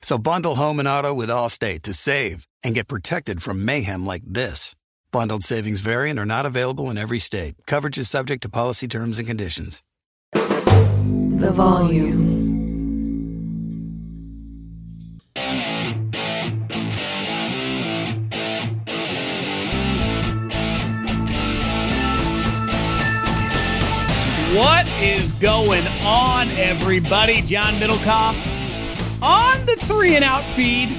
So bundle home and auto with Allstate to save and get protected from mayhem like this. Bundled savings variant are not available in every state. Coverage is subject to policy terms and conditions. The volume. What is going on, everybody? John Middlekauff on the three and out feed,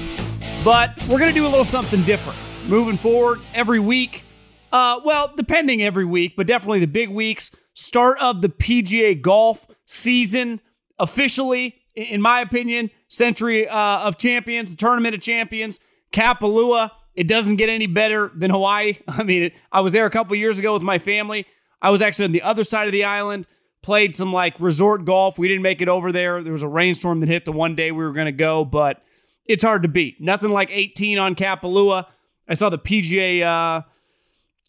but we're going to do a little something different moving forward every week. Uh, well, depending every week, but definitely the big weeks. Start of the PGA golf season officially, in my opinion, Sentry uh, of Champions, the Tournament of Champions, Kapalua. It doesn't get any better than Hawaii. I mean, I was there a couple years ago with my family. I was actually on the other side of the island, played some like resort golf. We didn't make it over there. There was a rainstorm that hit the one day we were going to go, but it's hard to beat. Nothing like 18 on Kapalua. I saw the PGA uh,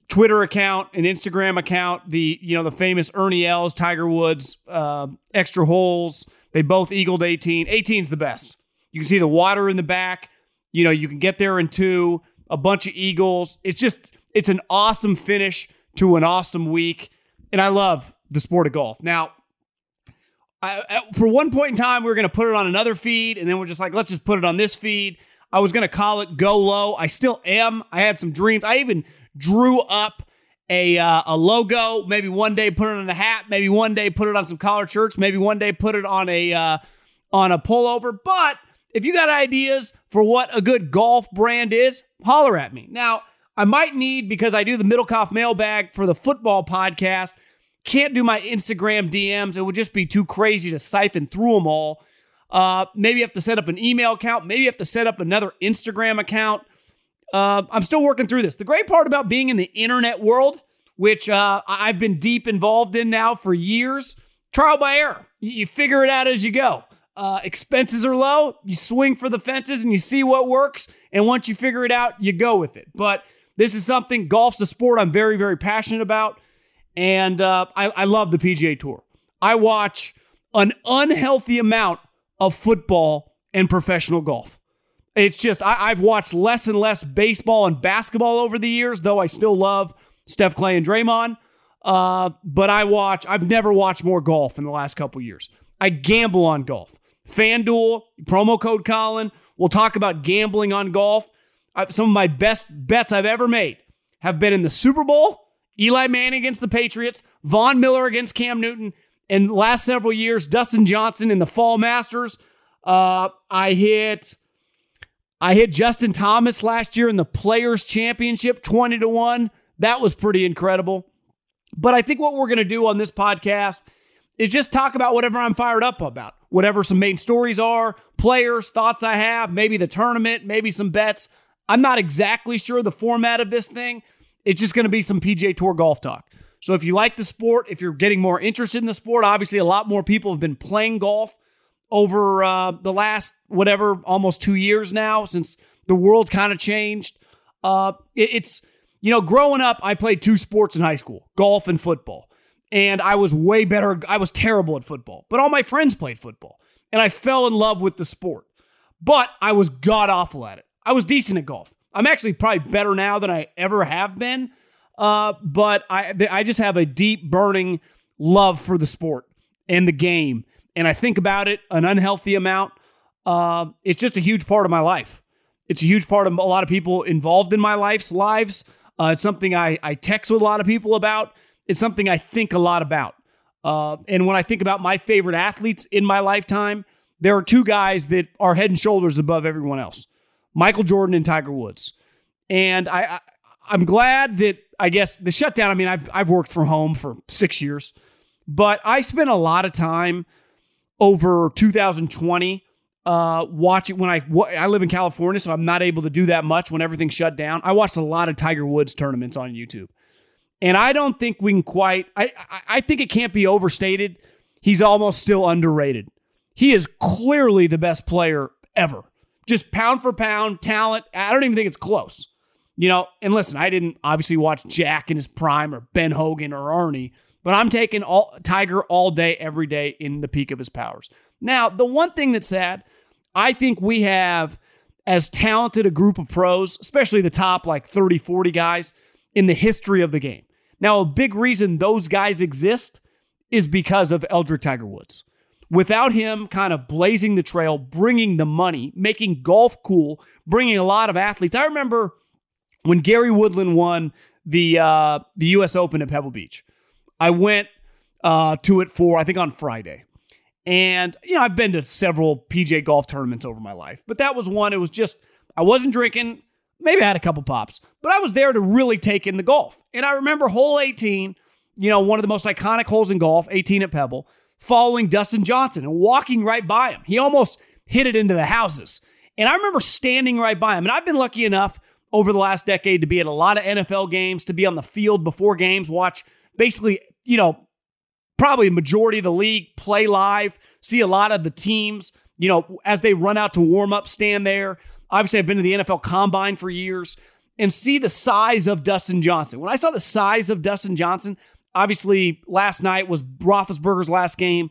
Twitter account and Instagram account, the you know the famous Ernie Els, Tiger Woods, uh, extra holes. They both eagled 18. 18's the best. You can see the water in the back. You know you can get there in two. A bunch of eagles. It's just it's an awesome finish to an awesome week. And I love the sport of golf. Now, I, for one point in time, we were going to put it on another feed, and then we're just like, let's just put it on this feed. I was going to call it Go Low. I still am. I had some dreams. I even drew up a uh, a logo. Maybe one day put it on a hat. Maybe one day put it on some collar shirts. Maybe one day put it on a uh, on a pullover. But if you got ideas for what a good golf brand is, holler at me. Now, I might need because I do the Middlekauff mailbag for the football podcast. Can't do my Instagram DMs. It would just be too crazy to siphon through them all. Uh, maybe you have to set up an email account. Maybe you have to set up another Instagram account. Uh, I'm still working through this. The great part about being in the internet world, which uh, I've been deep involved in now for years, trial by error. You, figure it out as you go. Uh, expenses are low. You swing for the fences and you see what works. And once you figure it out, you go with it. But this is something, golf's a sport I'm very, very passionate about. And uh, I, I love the PGA Tour. I watch an unhealthy amount of football and professional golf. It's just, I, have watched less and less baseball and basketball over the years, though I still love Steph Klay and Draymond. Uh, but I watch, I've never watched more golf in the last couple years. I gamble on golf. FanDuel, promo code Colin. We'll talk about gambling on golf some of my best bets I've ever made have been in the Super Bowl, Eli Manning against the Patriots, Von Miller against Cam Newton, and last several years, Dustin Johnson in the Fall Masters. Uh, I hit I hit Justin Thomas last year in the Players Championship 20 to 1. That was pretty incredible. But I think what we're going to do on this podcast is just talk about whatever I'm fired up about, whatever some main stories are, players, thoughts I have, maybe the tournament, maybe some bets. I'm not exactly sure the format of this thing. It's just going to be some PGA Tour golf talk. So if you like the sport, if you're getting more interested in the sport, obviously a lot more people have been playing golf over uh, the last whatever almost two years now since the world kind of changed. Uh, it, it's you know growing up, I played two sports in high school: golf and football, and I was way better. I was terrible at football, but all my friends played football, and I fell in love with the sport. But I was god awful at it. I was decent at golf. I'm actually probably better now than I ever have been. Uh, but I I just have a deep burning love for the sport and the game, and I think about it an unhealthy amount, uh, it's just a huge part of my life. It's a huge part of a lot of people involved in my life's lives. Uh, it's something I, I text with a lot of people about. It's something I think a lot about. Uh, and when I think about my favorite athletes in my lifetime, there are two guys that are head and shoulders above everyone else Michael Jordan and Tiger Woods. And I, I I'm glad that I guess the shutdown. I mean, I've I've worked from home for six years, but I spent a lot of time over 2020 uh, watching when I I live in California, so I'm not able to do that much when everything shut down. I watched a lot of Tiger Woods tournaments on YouTube, and I don't think we can quite. I, I think it can't be overstated. He's almost still underrated. He is clearly the best player ever, just pound for pound talent. I don't even think it's close. You know, and listen, I didn't obviously watch Jack in his prime or Ben Hogan or Arnie, but I'm taking all Tiger all day, every day in the peak of his powers. Now, the one thing that's sad, I think we have as talented a group of pros, especially the top like 30, 40 guys in the history of the game. Now, a big reason those guys exist is because of Eldrick Tiger Woods. Without him kind of blazing the trail, bringing the money, making golf cool, bringing a lot of athletes. I remember when Gary Woodland won the uh, the U.S. Open at Pebble Beach. I went uh, to it for I think on Friday, and you know I've been to several PGA golf tournaments over my life, but that was one. It was just I wasn't drinking. Maybe I had a couple pops, but I was there to really take in the golf. And I remember hole 18, you know, one of the most iconic holes in golf, 18 at Pebble, following Dustin Johnson and walking right by him. He almost hit it into the houses. And I remember standing right by him. And I've been lucky enough over the last decade to be at a lot of NFL games, to be on the field before games, watch basically, you know, probably a majority of the league play live, see a lot of the teams, you know, as they run out to warm up, stand there. Obviously, I've been to the NFL combine for years and see the size of Dustin Johnson. When I saw the size of Dustin Johnson, obviously last night was Roethlisberger's last game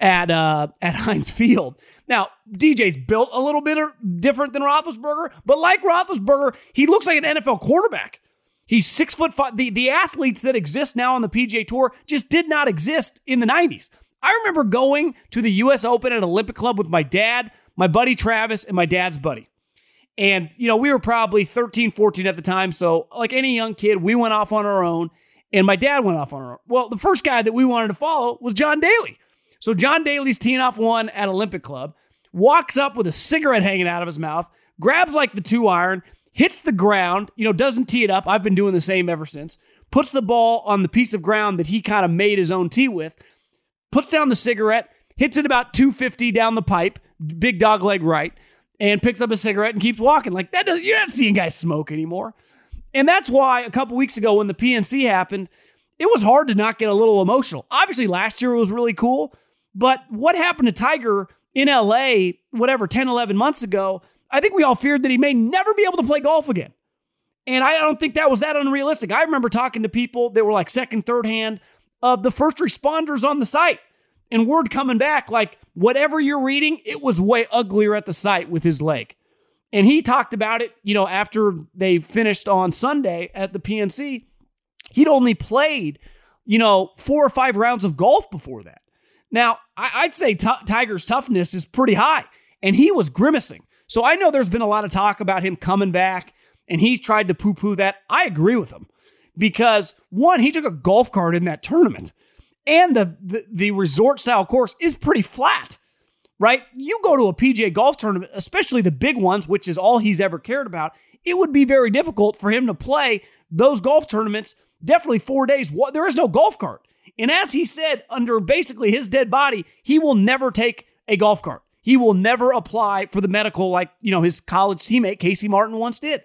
at uh, at Heinz Field. Now, DJ's built a little bit different than Roethlisberger, but like Roethlisberger, he looks like an NFL quarterback. He's six foot five. The, the athletes that exist now on the PGA Tour just did not exist in the 90s. I remember going to the US Open at Olympic Club with my dad, my buddy Travis, and my dad's buddy. And, you know, we were probably 13, 14 at the time. So, like any young kid, we went off on our own, and my dad went off on own. Well, the first guy that we wanted to follow was John Daly. So John Daly's teeing off one at Olympic Club, walks up with a cigarette hanging out of his mouth, grabs like the two iron, hits the ground, you know, doesn't tee it up. I've been doing the same ever since. Puts the ball on the piece of ground that he kind of made his own tee with, puts down the cigarette, hits it about 250 down the pipe, big dog leg right, and picks up a cigarette and keeps walking. Like that does you're not seeing guys smoke anymore. And that's why a couple weeks ago when the PNC happened, it was hard to not get a little emotional. Obviously, last year it was really cool, but what happened to Tiger in LA, whatever, 10, 11 months ago, I think we all feared that he may never be able to play golf again. And I don't think that was that unrealistic. I remember talking to people that were like second, third hand of the first responders on the site and word coming back like, whatever you're reading, it was way uglier at the site with his leg. And he talked about it, you know, after they finished on Sunday at the PNC. He'd only played, you know, four or five rounds of golf before that. Now, I, would say t- Tiger's toughness is pretty high, and he was grimacing. So I know there's been a lot of talk about him coming back, and he tried to poo poo that. I agree with him because, one, he took a golf cart in that tournament, and the, the, the resort style course is pretty flat, right? You go to a PGA golf tournament, especially the big ones, which is all he's ever cared about, it would be very difficult for him to play those golf tournaments definitely four days. There is no golf cart. And as he said, under basically his dead body, he will never take a golf cart. He will never apply for the medical like, you know, his college teammate Casey Martin once did.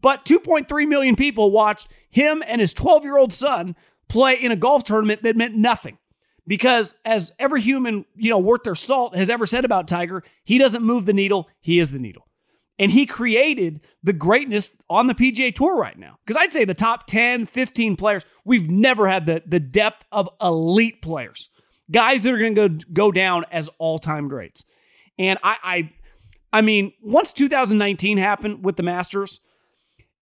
But 2.3 million people watched him and his 12 year old son play in a golf tournament that meant nothing. Because as every human, you know, worth their salt has ever said about Tiger, he doesn't move the needle, he is the needle. And he created the greatness on the PGA Tour right now. Because I'd say the top 10, 15 players, we've never had the, the depth of elite players, guys that are going to go, down as all time greats. And I, I, I mean, once 2019 happened with the Masters,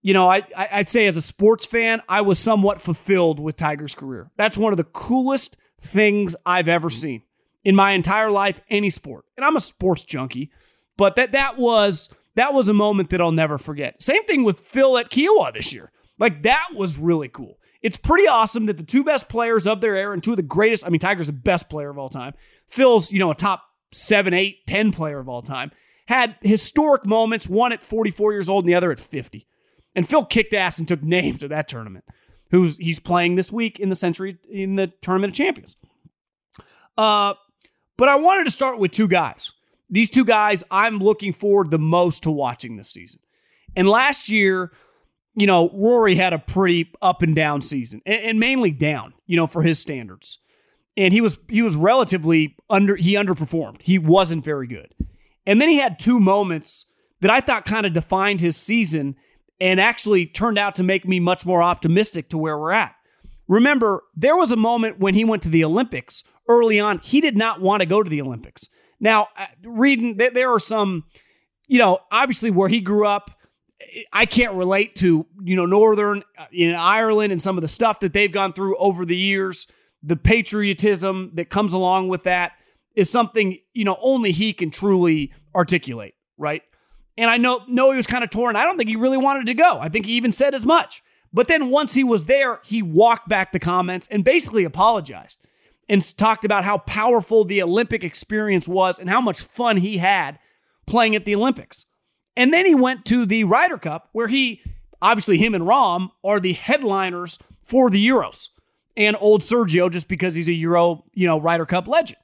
you know, I, I would say as a sports fan, I was somewhat fulfilled with Tiger's career. That's one of the coolest things I've ever seen in my entire life, any sport. And I'm a sports junkie, but that that was that was a moment that I'll never forget. Same thing with Phil at Kiawah this year. Like that was really cool. It's pretty awesome that the two best players of their era and two of the greatest, I mean, Tiger's the best player of all time. Phil's, you know, a top seven, eight, ten player of all time, had historic moments, one at 44 years old and the other at 50. And Phil kicked ass and took names at that tournament. Who's he's playing this week in the Sentry in the tournament of champions. Uh, but I wanted to start with two guys. These two guys I'm looking forward the most to watching this season. And last year, you know, Rory had a pretty up and down season, and, and mainly down, you know, for his standards. And he was he was relatively under he underperformed. He wasn't very good. And then he had two moments that I thought kind of defined his season and actually turned out to make me much more optimistic to where we're at. Remember, there was a moment when he went to the Olympics early on. He did not want to go to the Olympics. Now, uh, reading, there are some, you know, obviously where he grew up, I can't relate to, you know, Northern uh, in Ireland and some of the stuff that they've gone through over the years. The patriotism that comes along with that is something, you know, only he can truly articulate, right? And I know, know he was kind of torn. I don't think he really wanted to go. I think he even said as much. But then once he was there, he walked back the comments and basically apologized and talked about how powerful the Olympic experience was and how much fun he had playing at the Olympics. And then he went to the Ryder Cup, where he, obviously, him and Rahm are the headliners for the Euros. And old Sergio, just because he's a Euro, you know, Ryder Cup legend.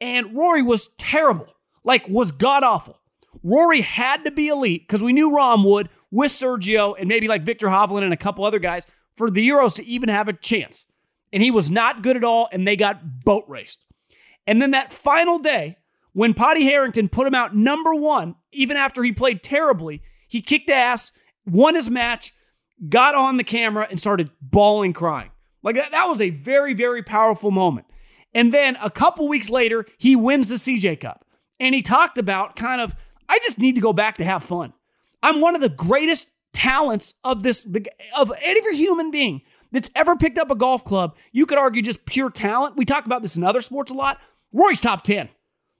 And Rory was terrible, like, was god awful. Rory had to be elite because we knew Rahm would with Sergio and maybe like Viktor Hovland and a couple other guys for the Euros to even have a chance. And he was not good at all, and they got boat raced. And then that final day, when Padraig Harrington put him out number one, even after he played terribly, he kicked ass, won his match, got on the camera, and started bawling, crying. Like that was a very, very powerful moment. And then a couple weeks later, he wins the CJ Cup. And he talked about kind of I just need to go back to have fun. I'm one of the greatest talents of this of any human being that's ever picked up a golf club. You could argue just pure talent. We talk about this in other sports a lot. Rory's top 10.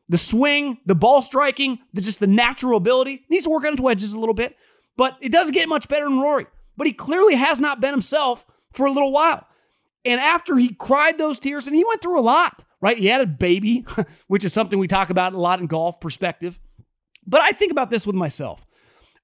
The swing, the ball striking, the, just the natural ability. Needs to work on his wedges a little bit, but it doesn't get much better than Rory. But he clearly has not been himself for a little while. And after he cried those tears, and he went through a lot, right? He had a baby, which is something we talk about a lot in golf perspective. But I think about this with myself.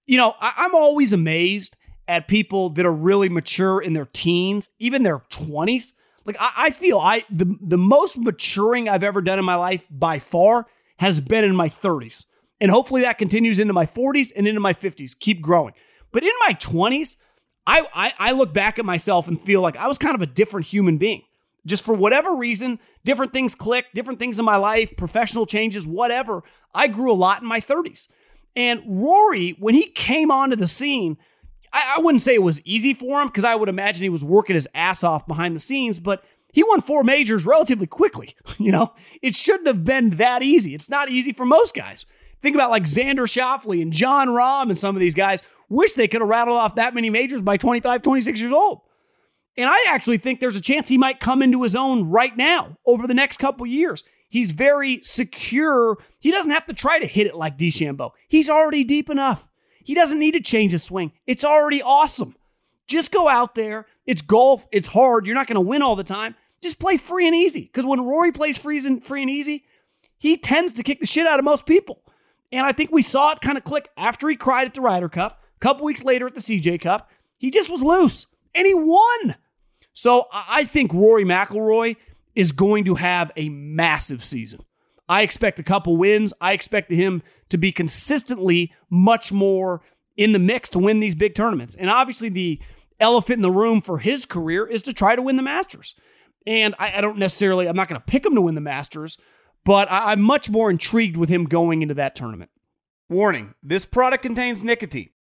You know, I, am always amazed at people that are really mature in their teens, even their 20s. Like I, I feel I the, the most maturing I've ever done in my life by far has been in my 30s. And hopefully that continues into my 40s and into my 50s. Keep growing. But in my 20s, I, I, I look back at myself and feel like I was kind of a different human being. Just for whatever reason, different things clicked, different things in my life, professional changes, whatever. I grew a lot in my 30s. And Rory, when he came onto the scene, I, I wouldn't say it was easy for him because I would imagine he was working his ass off behind the scenes, but he won four majors relatively quickly. You know, it shouldn't have been that easy. It's not easy for most guys. Think about like Xander Schauffele and Jon Rahm and some of these guys. Wish they could have rattled off that many majors by 25, 26 years old. And I actually think there's a chance he might come into his own right now over the next couple years. He's very secure. He doesn't have to try to hit it like DeChambeau. He's already deep enough. He doesn't need to change his swing. It's already awesome. Just go out there. It's golf. It's hard. You're not going to win all the time. Just play free and easy. Because when Rory plays free and, free and easy, he tends to kick the shit out of most people. And I think we saw it kind of click after he cried at the Ryder Cup. A couple weeks later at the CJ Cup, he just was loose and he won. So I think Rory McIlroy is going to have a massive season. I expect a couple wins. I expect him to be consistently much more in the mix to win these big tournaments. And obviously, the elephant in the room for his career is to try to win the Masters. And I, I don't necessarily, I'm not going to pick him to win the Masters, but I, I'm much more intrigued with him going into that tournament. Warning this product contains nicotine.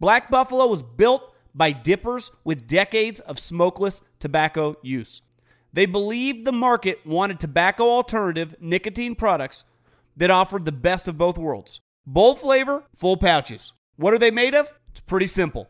Black Buffalo was built by dippers with decades of smokeless tobacco use. They believed the market wanted tobacco alternative nicotine products that offered the best of both worlds. Bold flavor, full pouches. What are they made of? It's pretty simple.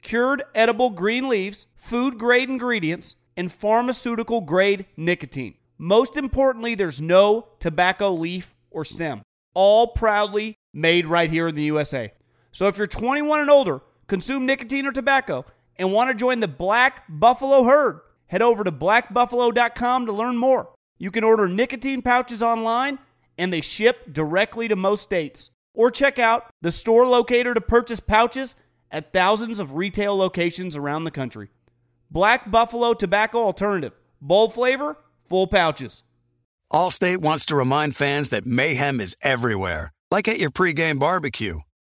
Cured edible green leaves, food grade ingredients, and pharmaceutical grade nicotine. Most importantly, there's no tobacco leaf or stem. All proudly made right here in the USA. So if you're 21 and older, consume nicotine or tobacco, and want to join the Black Buffalo herd, head over to blackbuffalo.com to learn more. You can order nicotine pouches online, and they ship directly to most states. Or check out the store locator to purchase pouches at thousands of retail locations around the country. Black Buffalo Tobacco Alternative. Bold flavor, full pouches. Allstate wants to remind fans that mayhem is everywhere, like at your pregame barbecue.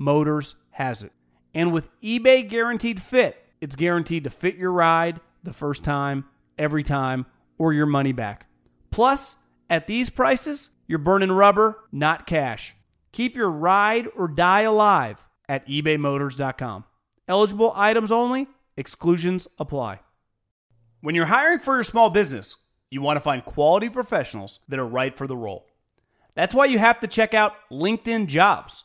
Motors has it. And with eBay Guaranteed Fit, it's guaranteed to fit your ride the first time, every time, or your money back. Plus, at these prices, you're burning rubber, not cash. Keep your ride or die alive at ebaymotors.com. Eligible items only, exclusions apply. When you're hiring for your small business, you want to find quality professionals that are right for the role. That's why you have to check out LinkedIn Jobs.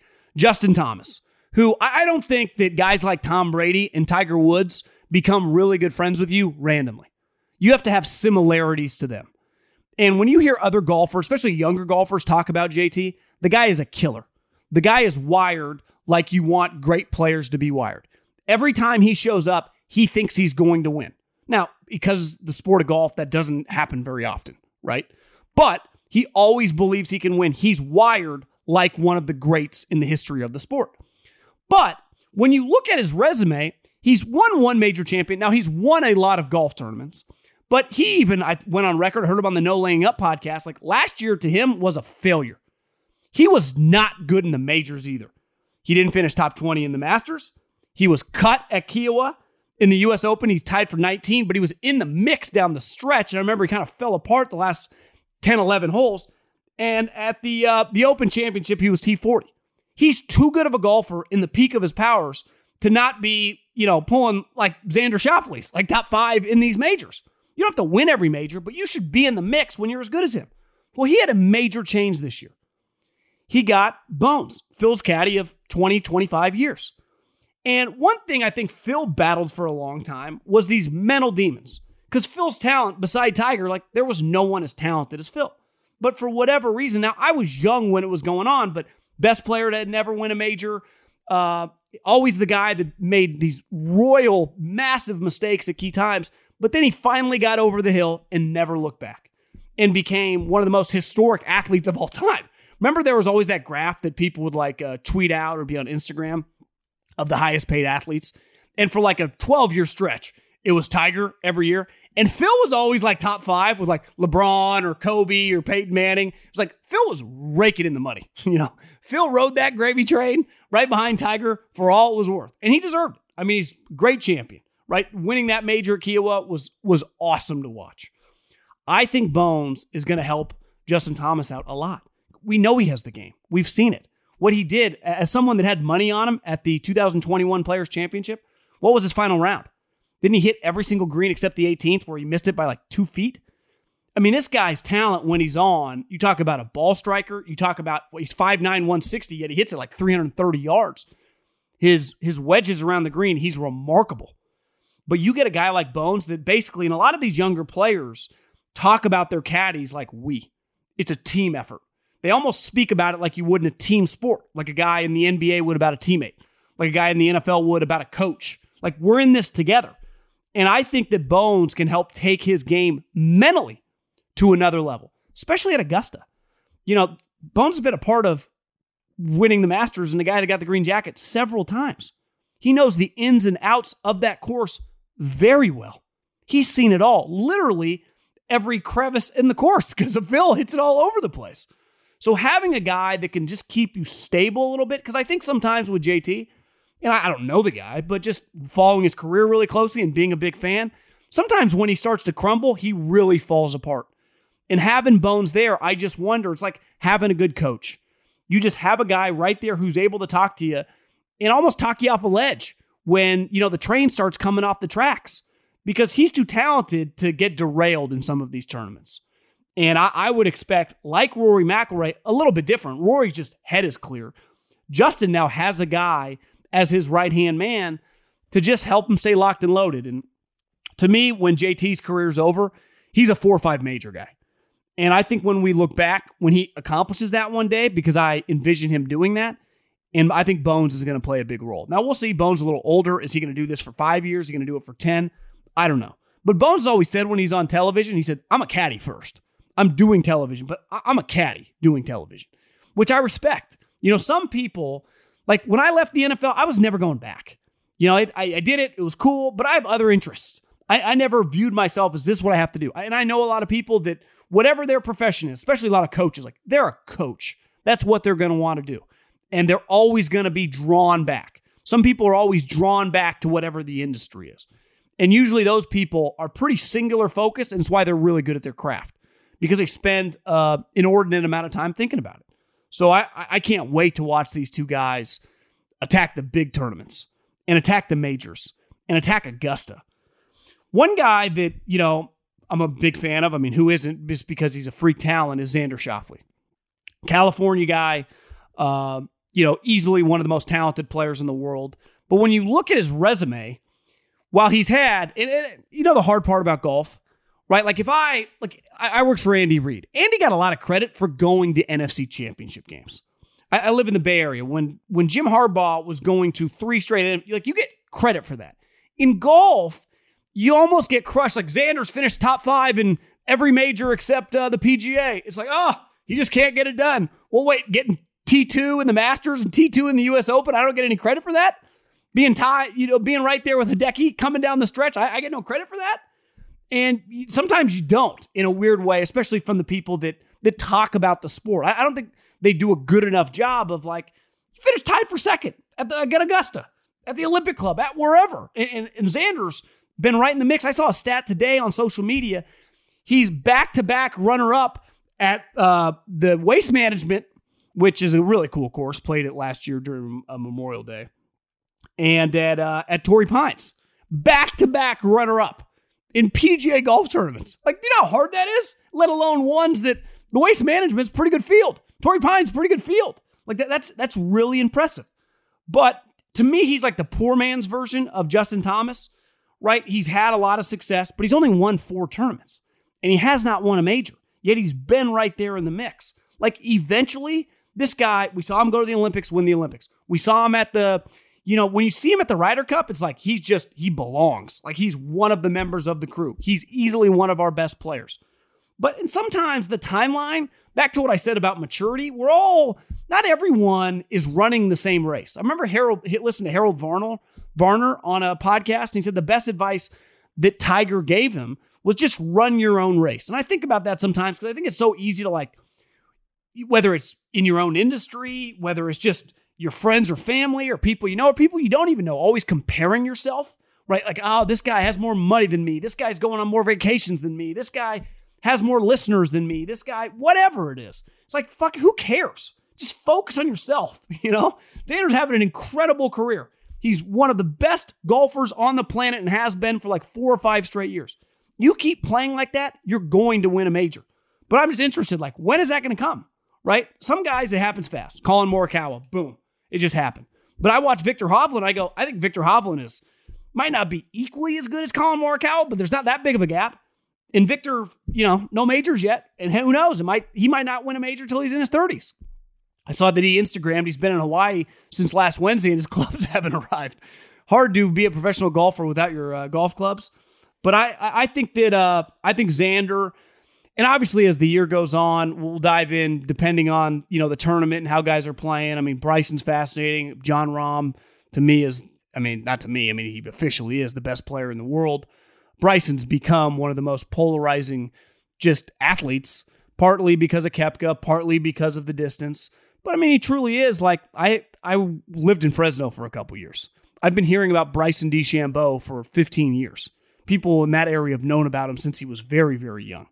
Justin Thomas, who I don't think that guys like Tom Brady and Tiger Woods become really good friends with you randomly. You have to have similarities to them. And when you hear other golfers, especially younger golfers, talk about JT, the guy is a killer. The guy is wired like you want great players to be wired. Every time he shows up, he thinks he's going to win. Now, because the sport of golf, that doesn't happen very often, right? But he always believes he can win. He's wired like one of the greats in the history of the sport. But when you look at his resume, he's won one major champion. Now, he's won a lot of golf tournaments, but he even, I went on record, heard him on the No Laying Up podcast. Like last year to him was a failure. He was not good in the majors either. He didn't finish top 20 in the Masters. He was cut at Kiawah, in the US Open. He tied for 19, but he was in the mix down the stretch. And I remember he kind of fell apart the last 10, 11 holes. And at the uh, the Open Championship, he was T40. He's too good of a golfer in the peak of his powers to not be, you know, pulling like Xander Schauffele's, like top five in these majors. You don't have to win every major, but you should be in the mix when you're as good as him. Well, he had a major change this year. He got Bones, Phil's caddy of 20, 25 years. And one thing I think Phil battled for a long time was these mental demons. Because Phil's talent, beside Tiger, like there was no one as talented as Phil. But for whatever reason, now I was young when it was going on, but best player to never win a major, uh, always the guy that made these royal, massive mistakes at key times. But then he finally got over the hill and never looked back and became one of the most historic athletes of all time. Remember, there was always that graph that people would like uh, tweet out or be on Instagram of the highest paid athletes. And for like a 12 year stretch, it was Tiger every year. And Phil was always like top five with like LeBron or Kobe or Peyton Manning. It was like Phil was raking in the money. You know, Phil rode that gravy train right behind Tiger for all it was worth. And he deserved it. I mean, he's great champion, right? Winning that major at Kiawah was was awesome to watch. I think Bones is going to help Justin Thomas out a lot. We know he has the game. We've seen it what he did as someone that had money on him at the 2021 Players Championship. What was his final round? Didn't he hit every single green except the 18th where he missed it by like two feet? I mean, this guy's talent when he's on, you talk about a ball striker, you talk about well, he's 5'9, 160, yet he hits it like 330 yards. His his wedges around the green, he's remarkable. But you get a guy like Bones that basically, and a lot of these younger players talk about their caddies like we. It's a team effort. They almost speak about it like you would in a team sport, like a guy in the NBA would about a teammate, like a guy in the NFL would about a coach. Like we're in this together. And I think that Bones can help take his game mentally to another level, especially at Augusta. You know, Bones has been a part of winning the Masters and the guy that got the green jacket several times. He knows the ins and outs of that course very well. He's seen it all, literally every crevice in the course because the Phil hits it all over the place. So having a guy that can just keep you stable a little bit, because I think sometimes with JT, and I, I don't know the guy, but just following his career really closely and being a big fan, sometimes when he starts to crumble, he really falls apart. And having Bones there, I just wonder, it's like having a good coach. You just have a guy right there who's able to talk to you and almost talk you off a ledge when, you know, the train starts coming off the tracks because he's too talented to get derailed in some of these tournaments. And I, I, would expect, like Rory McIlroy, a little bit different. Rory's just head is clear. Justin now has a guy as his right hand man to just help him stay locked and loaded. And to me, when JT's career is over, he's a four or five major guy. And I think when we look back, when he accomplishes that one day, because I envision him doing that, and I think Bones is going to play a big role. Now we'll see. Bones a little older. Is he going to do this for five years? Is he going to do it for 10? I don't know. But Bones always said when he's on television, he said, I'm a caddy first. I'm doing television, but I'm a caddy doing television, which I respect. You know, some people, like when I left the NFL, I was never going back. You know, I, I did it, it was cool, but I have other interests. I, I never viewed myself as this is what I have to do. And I know a lot of people that, whatever their profession is, especially a lot of coaches, like they're a coach. That's what they're going to want to do. And they're always going to be drawn back. Some people are always drawn back to whatever the industry is. And usually those people are pretty singular focused, and it's why they're really good at their craft because they spend uh, inordinate amount of time thinking about it. So I, I can't wait to watch these two guys attack the big tournaments and attack the majors and attack Augusta. One guy that, you know, I'm a big fan of, I mean, who isn't just because he's a freak talent, is Xander Schauffele. California guy, uh, you know, easily one of the most talented players in the world. But when you look at his resume, while he's had, and, and you know, the hard part about golf, right? Like if I like I, worked for Andy Reid. Andy got a lot of credit for going to NFC Championship games. I, I, live in the Bay Area. When when Jim Harbaugh was going to three straight, like you get credit for that. In golf, you almost get crushed. Like Xander's finished top five in every major except uh, the PGA. It's like, oh, he just can't get it done. Well, wait, getting T2 in the Masters and T2 in the US Open, I don't get any credit for that. Being tied, you know, being right there with Hideki coming down the stretch, I, I get no credit for that. And sometimes you don't in a weird way, especially from the people that that talk about the sport. I, I don't think they do a good enough job of like finish tied for second at the at Augusta. at the Olympic Club, at wherever. And, and, and Xander's been right in the mix. I saw a stat today on social media. He's back to back runner up at uh, the waste management, which is a really cool course. Played it last year during a Memorial Day, and at uh, at Torrey Pines, back to back runner up in PGA golf tournaments. Like, you know how hard that is? Let alone ones that the waste management's pretty good field. Torrey Pines pretty good field. Like that, that's that's really impressive. But to me, he's like the poor man's version of Justin Thomas, right? He's had a lot of success, but he's only won four tournaments and he has not won a major. Yet he's been right there in the mix. Like eventually, this guy, we saw him go to the Olympics, win the Olympics. We saw him at the, you know, when you see him at the Ryder Cup, it's like he's just, he belongs. Like he's one of the members of the crew. He's easily one of our best players. But and sometimes the timeline, back to what I said about maturity, we're all not everyone is running the same race. I remember Harold listen to Harold Varner Varner on a podcast, and he said the best advice that Tiger gave him was just run your own race. And I think about that sometimes because I think it's so easy to like whether it's in your own industry, whether it's just your friends or family or people you know or people you don't even know, always comparing yourself, right? Like, oh, this guy has more money than me. This guy's going on more vacations than me. This guy has more listeners than me. This guy, whatever it is. It's like, fuck, who cares? Just focus on yourself, you know? Xander's having an incredible career. He's one of the best golfers on the planet and has been for like four or five straight years. You keep playing like that, you're going to win a major. But I'm just interested, like, when is that going to come? Right? Some guys, it happens fast. Collin Morikawa, boom, it just happened. But I watch Viktor Hovland, I go, I think Viktor Hovland is might not be equally as good as Collin Morikawa, but there's not that big of a gap. And Viktor, you know, no majors yet. And who knows? It might he might not win a major till he's in his 30s. I saw that he Instagrammed he's been in Hawaii since last Wednesday and his clubs haven't arrived. Hard to be a professional golfer without your uh, golf clubs. But I I think that uh, I think Xander, and obviously as the year goes on, we'll dive in depending on you know the tournament and how guys are playing. I mean Bryson's fascinating. Jon Rahm to me is I mean not to me. I mean he officially is the best player in the world. Bryson's become one of the most polarizing just athletes, partly because of Koepka, partly because of the distance. But I mean, he truly is like I I lived in Fresno for a couple years. I've been hearing about Bryson DeChambeau for 15 years. People in that area have known about him since he was very, very young.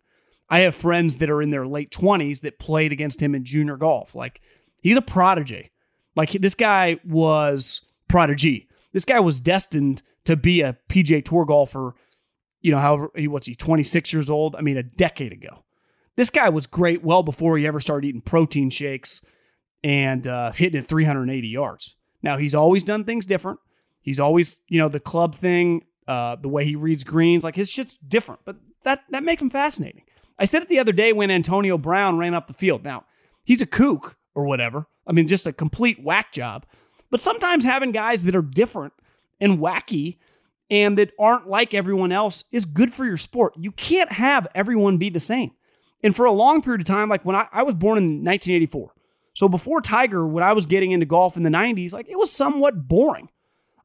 I have friends that are in their late 20s that played against him in junior golf. Like he's a prodigy. Like this guy was prodigy. This guy was destined to be a PGA Tour golfer you know, however, what's he, 26 years old? I mean, a decade ago. This guy was great well before he ever started eating protein shakes and uh, hitting at 380 yards. Now, he's always done things different. He's always, you know, the club thing, uh, the way he reads greens, like his shit's different, but that, that makes him fascinating. I said it the other day when Antonio Brown ran up the field. Now, he's a kook or whatever. I mean, just a complete whack job. But sometimes having guys that are different and wacky and that aren't like everyone else is good for your sport. You can't have everyone be the same. And for a long period of time, like when I, I was born in 1984. So before Tiger, when I was getting into golf in the 90s, like it was somewhat boring.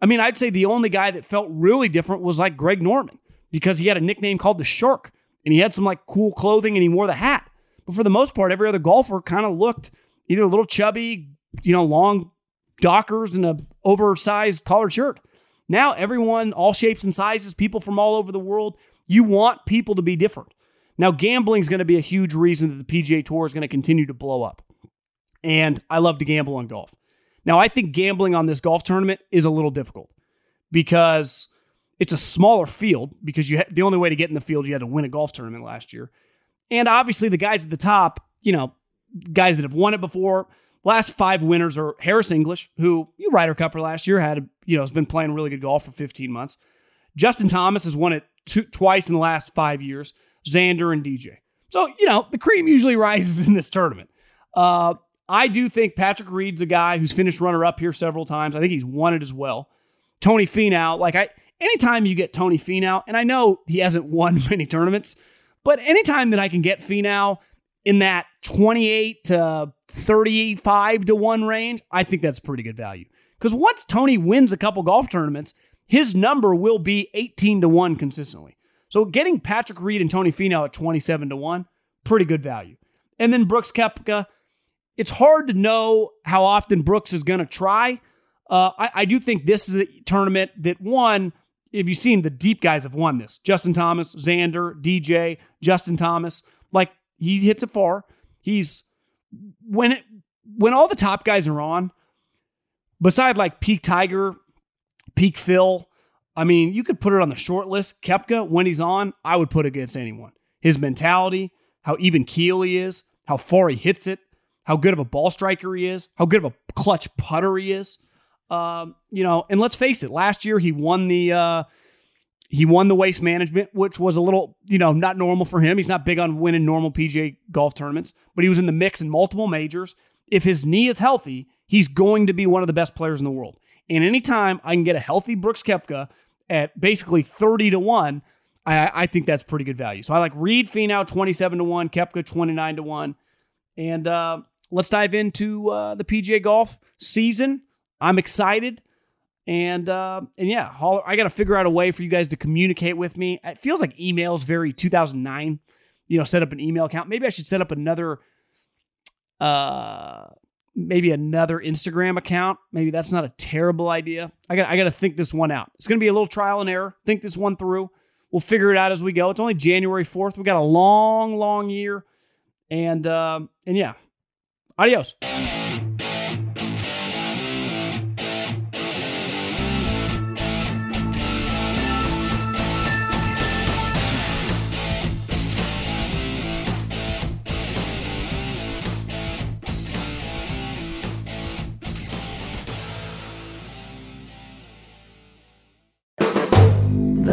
I mean, I'd say the only guy that felt really different was like Greg Norman because he had a nickname called the Shark and he had some like cool clothing and he wore the hat. But for the most part, every other golfer kind of looked either a little chubby, you know, long dockers and a oversized collared shirt. Now, everyone, all shapes and sizes, people from all over the world, you want people to be different. Now, gambling is going to be a huge reason that the PGA Tour is going to continue to blow up. And I love to gamble on golf. Now, I think gambling on this golf tournament is a little difficult because it's a smaller field because you ha- the only way to get in the field you had to win a golf tournament last year. And obviously the guys at the top, you know, guys that have won it before, Last five winners are Harris English, who you Ryder Cupper last year had, you know, has been playing really good golf for 15 months. Justin Thomas has won it two, twice in the last five years. Xander and DJ. So you know the cream usually rises in this tournament. Uh, I do think Patrick Reed's a guy who's finished runner up here several times. I think he's won it as well. Tony Finau, like I, anytime you get Tony Finau, and I know he hasn't won many tournaments, but anytime that I can get Finau in that 28 to 35 to 1 range, I think that's pretty good value. Because once Tony wins a couple golf tournaments, his number will be 18 to 1 consistently. So getting Patrick Reed and Tony Finau at 27 to 1, pretty good value. And then Brooks Koepka, it's hard to know how often Brooks is going to try. Uh, I, I do think this is a tournament that one, if you've seen the deep guys have won this Justin Thomas, Xander, DJ, Justin Thomas. Like he hits it far. He's when it when all the top guys are on, beside like peak Tiger, peak Phil, I mean, you could put it on the short list. Koepka, when he's on, I would put against anyone. His mentality, how even keel he is, how far he hits it, how good of a ball striker he is, how good of a clutch putter he is. Um, you know, and let's face it, last year he won the uh, he won the waste management, which was a little, you know, not normal for him. He's not big on winning normal PGA golf tournaments, but he was in the mix in multiple majors. If his knee is healthy, he's going to be one of the best players in the world. And anytime I can get a healthy Brooks Koepka at basically 30 to 1, I, I think that's pretty good value. So I like Reed Finau 27 to 1, Koepka 29 to 1. And uh, let's dive into uh, the PGA golf season. I'm excited. And uh, and yeah, I got to figure out a way for you guys to communicate with me. It feels like emails very 2009. You know, set up an email account. Maybe I should set up another uh maybe another Instagram account. Maybe that's not a terrible idea. I got I got to think this one out. It's going to be a little trial and error. Think this one through. We'll figure it out as we go. It's only January 4th. We got a long long year. And uh, and yeah. Adios.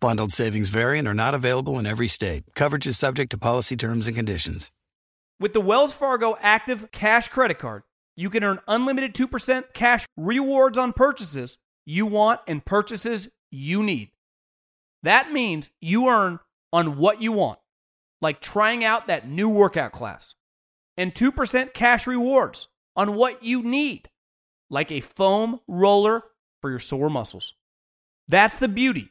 Bundled savings variant are not available in every state. Coverage is subject to policy terms and conditions. With the Wells Fargo Active Cash Credit Card, you can earn unlimited 2% cash rewards on purchases you want and purchases you need. That means you earn on what you want, like trying out that new workout class, and 2% cash rewards on what you need, like a foam roller for your sore muscles. That's the beauty